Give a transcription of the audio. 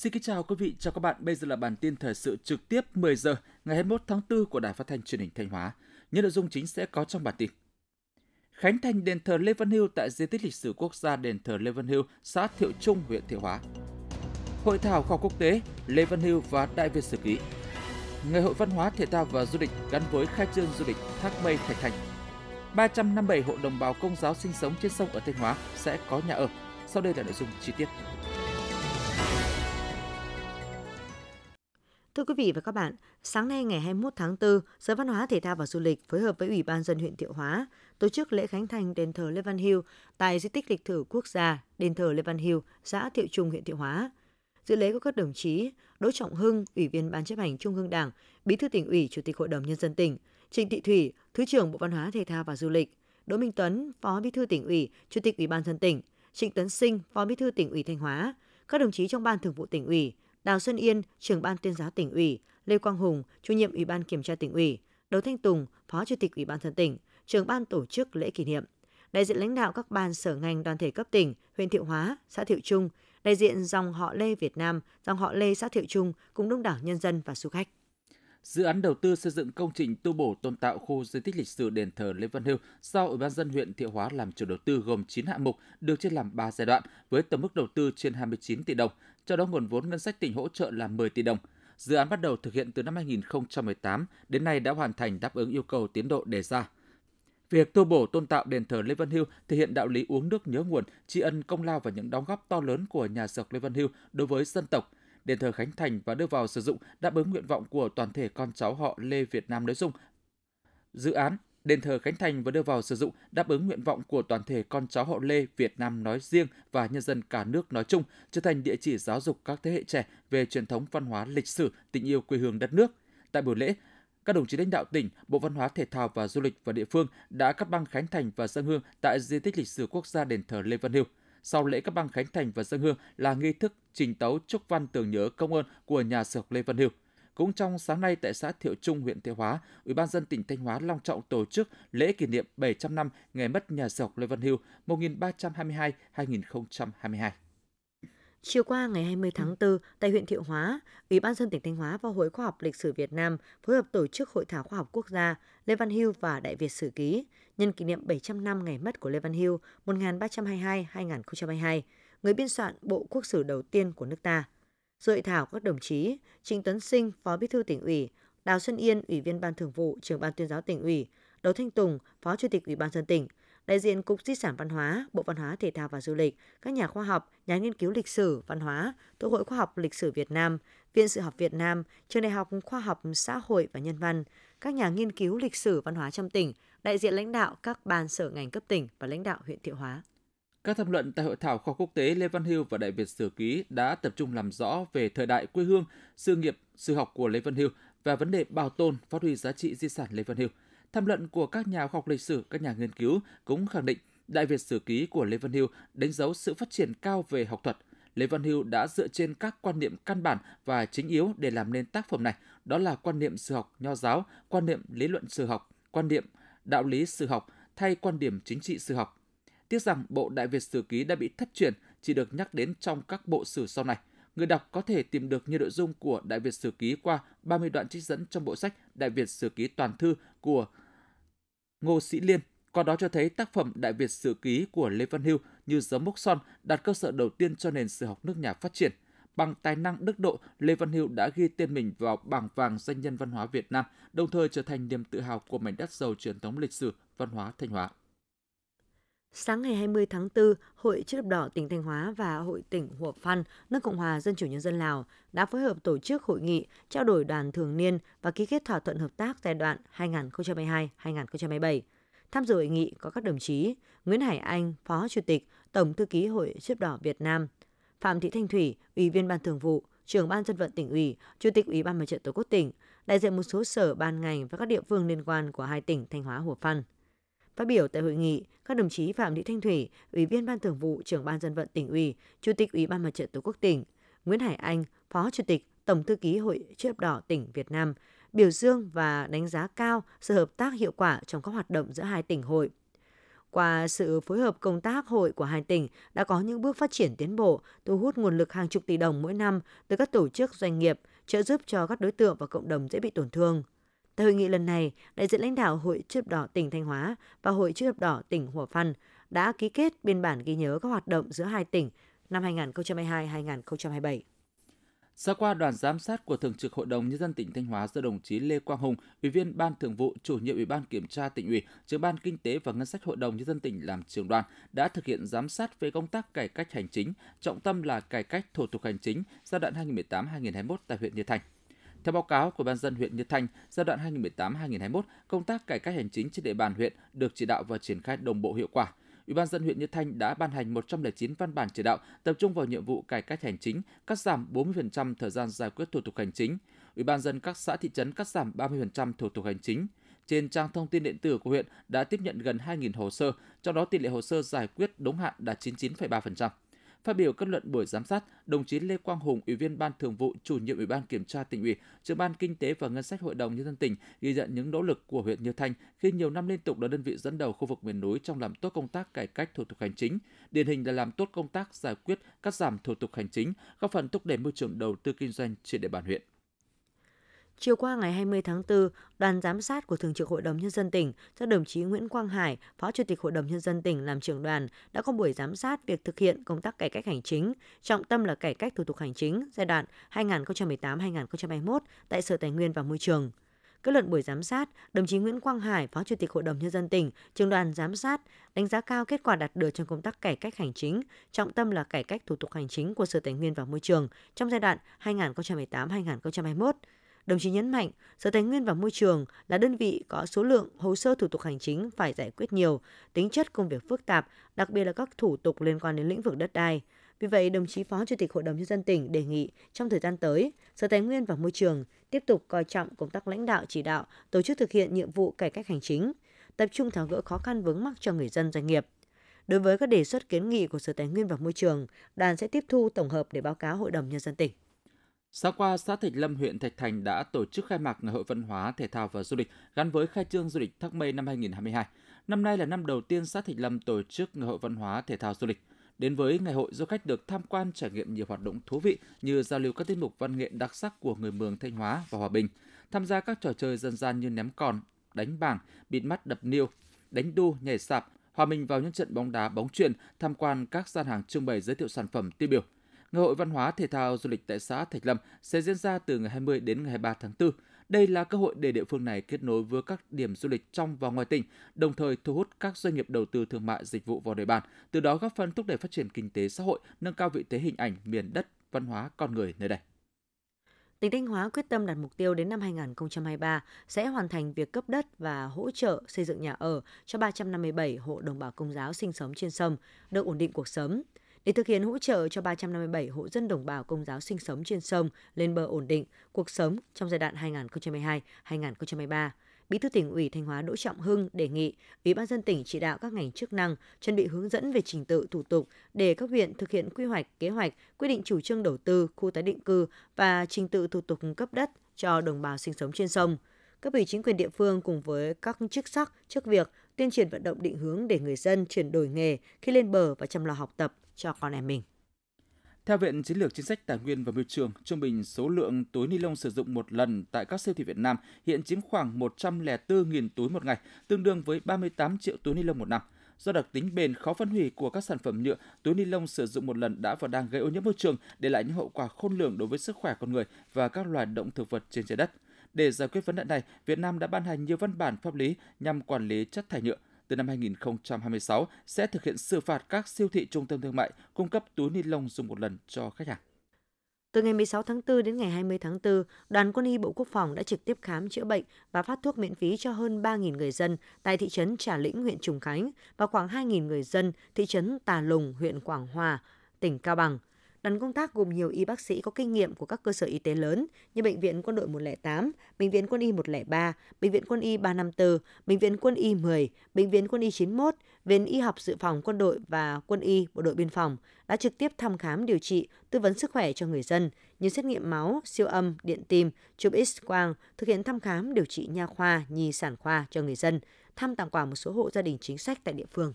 Xin kính chào quý vị, chào các bạn. Bây giờ là bản tin thời sự trực tiếp 10 giờ ngày 21 tháng 4 của Đài Phát thanh Truyền hình Thanh Hóa. Những nội dung chính sẽ có trong bản tin. Khánh thành đền thờ Lê Văn Hưu tại di tích lịch sử quốc gia đền thờ Lê Văn Hưu, xã Thiệu Trung, huyện Thiệu Hóa. Hội thảo khoa học quốc tế Lê Văn Hưu và Đại Việt Sử Ký. Ngày hội văn hóa thể thao và du lịch gắn với khai trương du lịch Thác Mây Thạch Thành. 357 hộ đồng bào công giáo sinh sống trên sông ở Thanh Hóa sẽ có nhà ở. Sau đây là nội dung chi tiết. Thưa quý vị và các bạn, sáng nay ngày 21 tháng 4, Sở Văn hóa Thể thao và Du lịch phối hợp với Ủy ban dân huyện Thiệu Hóa tổ chức lễ khánh thành đền thờ Lê Văn Hưu tại di tích lịch sử quốc gia đền thờ Lê Văn Hưu, xã Thiệu Trung, huyện Thiệu Hóa. Dự lễ có các đồng chí Đỗ Trọng Hưng, Ủy viên Ban chấp hành Trung ương Đảng, Bí thư tỉnh ủy, Chủ tịch Hội đồng nhân dân tỉnh, Trịnh Thị Thủy, Thứ trưởng Bộ Văn hóa Thể thao và Du lịch, Đỗ Minh Tuấn, Phó Bí thư tỉnh ủy, Chủ tịch Ủy ban dân tỉnh, Trịnh Tấn Sinh, Phó Bí thư tỉnh ủy Thanh Hóa, các đồng chí trong Ban Thường vụ tỉnh ủy, Đào Xuân Yên, trưởng ban tuyên giáo tỉnh ủy, Lê Quang Hùng, chủ nhiệm Ủy ban kiểm tra tỉnh ủy, Đỗ Thanh Tùng, Phó Chủ tịch Ủy ban dân tỉnh, trưởng ban tổ chức lễ kỷ niệm. Đại diện lãnh đạo các ban sở ngành đoàn thể cấp tỉnh, huyện Thiệu Hóa, xã Thiệu Trung, đại diện dòng họ Lê Việt Nam, dòng họ Lê xã Thiệu Trung cùng đông đảo nhân dân và du khách. Dự án đầu tư xây dựng công trình tu bổ tôn tạo khu di tích lịch sử đền thờ Lê Văn Hưu do Ủy ban dân huyện Thiệu Hóa làm chủ đầu tư gồm 9 hạng mục được chia làm 3 giai đoạn với tổng mức đầu tư trên 29 tỷ đồng, cho đó nguồn vốn ngân sách tỉnh hỗ trợ là 10 tỷ đồng. Dự án bắt đầu thực hiện từ năm 2018 đến nay đã hoàn thành đáp ứng yêu cầu tiến độ đề ra. Việc tu bổ tôn tạo đền thờ Lê Văn Hưu thể hiện đạo lý uống nước nhớ nguồn, tri ân công lao và những đóng góp to lớn của nhà sử Lê Văn Hưu đối với dân tộc. Đền thờ khánh thành và đưa vào sử dụng đáp ứng nguyện vọng của toàn thể con cháu họ Lê Việt Nam nói chung. Dự án đền thờ khánh thành và đưa vào sử dụng đáp ứng nguyện vọng của toàn thể con cháu họ Lê Việt Nam nói riêng và nhân dân cả nước nói chung, trở thành địa chỉ giáo dục các thế hệ trẻ về truyền thống văn hóa lịch sử, tình yêu quê hương đất nước. Tại buổi lễ, các đồng chí lãnh đạo tỉnh, Bộ Văn hóa Thể thao và Du lịch và địa phương đã cắt băng khánh thành và dân hương tại di tích lịch sử quốc gia đền thờ Lê Văn Hưu. Sau lễ cắt băng khánh thành và dân hương là nghi thức trình tấu chúc văn tưởng nhớ công ơn của nhà sử Lê Văn Hưu. Cũng trong sáng nay tại xã Thiệu Trung, huyện Thiệu Hóa, Ủy ban dân tỉnh Thanh Hóa long trọng tổ chức lễ kỷ niệm 700 năm ngày mất nhà sử Lê Văn Hưu 1322-2022. Chiều qua ngày 20 tháng 4, tại huyện Thiệu Hóa, Ủy ban dân tỉnh Thanh Hóa và Hội Khoa học Lịch sử Việt Nam phối hợp tổ chức Hội thảo khoa học quốc gia Lê Văn Hưu và Đại Việt Sử Ký nhân kỷ niệm 700 năm ngày mất của Lê Văn Hưu 1322-2022, người biên soạn Bộ Quốc sử đầu tiên của nước ta. Dự thảo các đồng chí Trịnh Tuấn Sinh, Phó Bí thư tỉnh ủy, Đào Xuân Yên, Ủy viên Ban Thường vụ, Trưởng ban Tuyên giáo tỉnh ủy, Đỗ Thanh Tùng, Phó Chủ tịch Ủy ban dân tỉnh, đại diện Cục Di sản Văn hóa, Bộ Văn hóa Thể thao và Du lịch, các nhà khoa học, nhà nghiên cứu lịch sử, văn hóa, Tổ hội Khoa học Lịch sử Việt Nam, Viện Sự học Việt Nam, Trường Đại học Khoa học Xã hội và Nhân văn, các nhà nghiên cứu lịch sử văn hóa trong tỉnh, đại diện lãnh đạo các ban sở ngành cấp tỉnh và lãnh đạo huyện Thiệu Hóa. Các tham luận tại hội thảo khoa quốc tế Lê Văn Hưu và Đại Việt Sử Ký đã tập trung làm rõ về thời đại quê hương, sự nghiệp, sư học của Lê Văn Hưu và vấn đề bảo tồn, phát huy giá trị di sản Lê Văn Hưu. Tham luận của các nhà khoa học lịch sử, các nhà nghiên cứu cũng khẳng định Đại Việt Sử Ký của Lê Văn Hưu đánh dấu sự phát triển cao về học thuật. Lê Văn Hưu đã dựa trên các quan niệm căn bản và chính yếu để làm nên tác phẩm này, đó là quan niệm sử học nho giáo, quan niệm lý luận sử học, quan niệm đạo lý sử học thay quan điểm chính trị sử học. Tiếc rằng bộ Đại Việt Sử Ký đã bị thất truyền, chỉ được nhắc đến trong các bộ sử sau này. Người đọc có thể tìm được nhiều nội dung của Đại Việt Sử Ký qua 30 đoạn trích dẫn trong bộ sách Đại Việt Sử Ký toàn thư của Ngô Sĩ Liên. Qua đó cho thấy tác phẩm Đại Việt Sử Ký của Lê Văn Hưu như dấu mốc son đặt cơ sở đầu tiên cho nền sử học nước nhà phát triển. Bằng tài năng đức độ, Lê Văn Hưu đã ghi tên mình vào bảng vàng danh nhân văn hóa Việt Nam, đồng thời trở thành niềm tự hào của mảnh đất giàu truyền thống lịch sử văn hóa Thanh Hóa. Sáng ngày 20 tháng 4, Hội Chữ thập đỏ tỉnh Thanh Hóa và Hội tỉnh Hủa Phan, nước Cộng hòa Dân chủ Nhân dân Lào đã phối hợp tổ chức hội nghị trao đổi đoàn thường niên và ký kết thỏa thuận hợp tác giai đoạn 2022-2027. Tham dự hội nghị có các đồng chí Nguyễn Hải Anh, Phó Chủ tịch, Tổng Thư ký Hội Chữ thập đỏ Việt Nam, Phạm Thị Thanh Thủy, Ủy viên Ban Thường vụ, Trưởng Ban dân vận tỉnh ủy, Chủ tịch Ủy ban Mặt trận Tổ quốc tỉnh, đại diện một số sở ban ngành và các địa phương liên quan của hai tỉnh Thanh Hóa Hủa Phan. Phát biểu tại hội nghị, các đồng chí Phạm Thị Thanh Thủy, Ủy viên Ban Thường vụ, Trưởng ban Dân vận tỉnh ủy, Chủ tịch Ủy ban Mặt trận Tổ quốc tỉnh, Nguyễn Hải Anh, Phó Chủ tịch Tổng thư ký Hội Chữ thập đỏ tỉnh Việt Nam biểu dương và đánh giá cao sự hợp tác hiệu quả trong các hoạt động giữa hai tỉnh hội. Qua sự phối hợp công tác hội của hai tỉnh đã có những bước phát triển tiến bộ, thu hút nguồn lực hàng chục tỷ đồng mỗi năm từ các tổ chức doanh nghiệp, trợ giúp cho các đối tượng và cộng đồng dễ bị tổn thương. Tại hội nghị lần này, đại diện lãnh đạo Hội chữ thập đỏ tỉnh Thanh Hóa và Hội chữ thập đỏ tỉnh Hủa Phăn đã ký kết biên bản ghi nhớ các hoạt động giữa hai tỉnh năm 2022-2027. Sáng qua, đoàn giám sát của Thường trực Hội đồng Nhân dân tỉnh Thanh Hóa do đồng chí Lê Quang Hùng, Ủy viên Ban Thường vụ, Chủ nhiệm Ủy ban Kiểm tra tỉnh ủy, trưởng Ban Kinh tế và Ngân sách Hội đồng Nhân dân tỉnh làm trưởng đoàn đã thực hiện giám sát về công tác cải cách hành chính, trọng tâm là cải cách thủ tục hành chính giai đoạn 2018-2021 tại huyện Như Thành. Theo báo cáo của Ban dân huyện Như Thanh, giai đoạn 2018-2021, công tác cải cách hành chính trên địa bàn huyện được chỉ đạo và triển khai đồng bộ hiệu quả. Ủy ban dân huyện Như Thanh đã ban hành 109 văn bản chỉ đạo tập trung vào nhiệm vụ cải cách hành chính, cắt giảm 40% thời gian giải quyết thủ tục hành chính. Ủy ban dân các xã thị trấn cắt giảm 30% thủ tục hành chính. Trên trang thông tin điện tử của huyện đã tiếp nhận gần 2.000 hồ sơ, trong đó tỷ lệ hồ sơ giải quyết đúng hạn đạt 99,3%. Phát biểu kết luận buổi giám sát, đồng chí Lê Quang Hùng, Ủy viên Ban Thường vụ, Chủ nhiệm Ủy ban Kiểm tra tỉnh ủy, trưởng ban Kinh tế và Ngân sách Hội đồng nhân dân tỉnh ghi nhận những nỗ lực của huyện Như Thanh khi nhiều năm liên tục là đơn vị dẫn đầu khu vực miền núi trong làm tốt công tác cải cách thủ tục hành chính, điển hình là làm tốt công tác giải quyết cắt giảm thủ tục hành chính, góp phần thúc đẩy môi trường đầu tư kinh doanh trên địa bàn huyện. Chiều qua ngày 20 tháng 4, đoàn giám sát của Thường trực Hội đồng Nhân dân tỉnh do đồng chí Nguyễn Quang Hải, Phó Chủ tịch Hội đồng Nhân dân tỉnh làm trưởng đoàn đã có buổi giám sát việc thực hiện công tác cải cách hành chính, trọng tâm là cải cách thủ tục hành chính giai đoạn 2018-2021 tại Sở Tài nguyên và Môi trường. Kết luận buổi giám sát, đồng chí Nguyễn Quang Hải, Phó Chủ tịch Hội đồng Nhân dân tỉnh, trưởng đoàn giám sát, đánh giá cao kết quả đạt được trong công tác cải cách hành chính, trọng tâm là cải cách thủ tục hành chính của Sở Tài nguyên và Môi trường trong giai đoạn 2018-2021 Đồng chí nhấn mạnh, Sở Tài nguyên và Môi trường là đơn vị có số lượng hồ sơ thủ tục hành chính phải giải quyết nhiều, tính chất công việc phức tạp, đặc biệt là các thủ tục liên quan đến lĩnh vực đất đai. Vì vậy, đồng chí Phó Chủ tịch Hội đồng Nhân dân tỉnh đề nghị trong thời gian tới, Sở Tài nguyên và Môi trường tiếp tục coi trọng công tác lãnh đạo chỉ đạo, tổ chức thực hiện nhiệm vụ cải cách hành chính, tập trung tháo gỡ khó khăn vướng mắc cho người dân doanh nghiệp. Đối với các đề xuất kiến nghị của Sở Tài nguyên và Môi trường, đoàn sẽ tiếp thu tổng hợp để báo cáo Hội đồng Nhân dân tỉnh. Sáng qua, xã Thạch Lâm, huyện Thạch Thành đã tổ chức khai mạc Ngày hội Văn hóa, Thể thao và Du lịch gắn với khai trương du lịch Thác Mây năm 2022. Năm nay là năm đầu tiên xã Thạch Lâm tổ chức Ngày hội Văn hóa, Thể thao Du lịch. Đến với ngày hội, du khách được tham quan trải nghiệm nhiều hoạt động thú vị như giao lưu các tiết mục văn nghệ đặc sắc của người Mường Thanh Hóa và Hòa Bình, tham gia các trò chơi dân gian như ném còn, đánh bảng, bịt mắt đập niêu, đánh đu, nhảy sạp, hòa mình vào những trận bóng đá, bóng chuyền, tham quan các gian hàng trưng bày giới thiệu sản phẩm tiêu biểu. Ngày hội văn hóa thể thao du lịch tại xã Thạch Lâm sẽ diễn ra từ ngày 20 đến ngày 23 tháng 4. Đây là cơ hội để địa phương này kết nối với các điểm du lịch trong và ngoài tỉnh, đồng thời thu hút các doanh nghiệp đầu tư thương mại dịch vụ vào địa bàn, từ đó góp phần thúc đẩy phát triển kinh tế xã hội, nâng cao vị thế hình ảnh miền đất, văn hóa con người nơi đây. Tỉnh Thanh Hóa quyết tâm đặt mục tiêu đến năm 2023 sẽ hoàn thành việc cấp đất và hỗ trợ xây dựng nhà ở cho 357 hộ đồng bào công giáo sinh sống trên sông, được ổn định cuộc sống để thực hiện hỗ trợ cho 357 hộ dân đồng bào công giáo sinh sống trên sông lên bờ ổn định cuộc sống trong giai đoạn 2022-2023. Bí thư tỉnh ủy Thanh Hóa Đỗ Trọng Hưng đề nghị Ủy ban dân tỉnh chỉ đạo các ngành chức năng chuẩn bị hướng dẫn về trình tự thủ tục để các huyện thực hiện quy hoạch, kế hoạch, quyết định chủ trương đầu tư, khu tái định cư và trình tự thủ tục cấp đất cho đồng bào sinh sống trên sông. Các ủy chính quyền địa phương cùng với các chức sắc, chức việc tuyên truyền vận động định hướng để người dân chuyển đổi nghề khi lên bờ và chăm lo học tập cho con em mình. Theo Viện Chiến lược Chính sách Tài nguyên và Môi trường, trung bình số lượng túi ni lông sử dụng một lần tại các siêu thị Việt Nam hiện chiếm khoảng 104.000 túi một ngày, tương đương với 38 triệu túi ni lông một năm. Do đặc tính bền khó phân hủy của các sản phẩm nhựa, túi ni lông sử dụng một lần đã và đang gây ô nhiễm môi trường, để lại những hậu quả khôn lường đối với sức khỏe con người và các loài động thực vật trên trái đất. Để giải quyết vấn đề này, Việt Nam đã ban hành nhiều văn bản pháp lý nhằm quản lý chất thải nhựa từ năm 2026 sẽ thực hiện xử phạt các siêu thị trung tâm thương mại cung cấp túi ni lông dùng một lần cho khách hàng. Từ ngày 16 tháng 4 đến ngày 20 tháng 4, đoàn quân y Bộ Quốc phòng đã trực tiếp khám chữa bệnh và phát thuốc miễn phí cho hơn 3.000 người dân tại thị trấn Trà Lĩnh, huyện Trùng Khánh và khoảng 2.000 người dân thị trấn Tà Lùng, huyện Quảng Hòa, tỉnh Cao Bằng. Đoàn công tác gồm nhiều y bác sĩ có kinh nghiệm của các cơ sở y tế lớn như Bệnh viện Quân đội 108, Bệnh viện Quân y 103, Bệnh viện Quân y 354, Bệnh viện Quân y 10, Bệnh viện Quân y 91, Viện Y học Dự phòng Quân đội và Quân y Bộ đội Biên phòng đã trực tiếp thăm khám điều trị, tư vấn sức khỏe cho người dân như xét nghiệm máu, siêu âm, điện tim, chụp X-quang, thực hiện thăm khám điều trị nha khoa, nhi sản khoa cho người dân, thăm tặng quà một số hộ gia đình chính sách tại địa phương.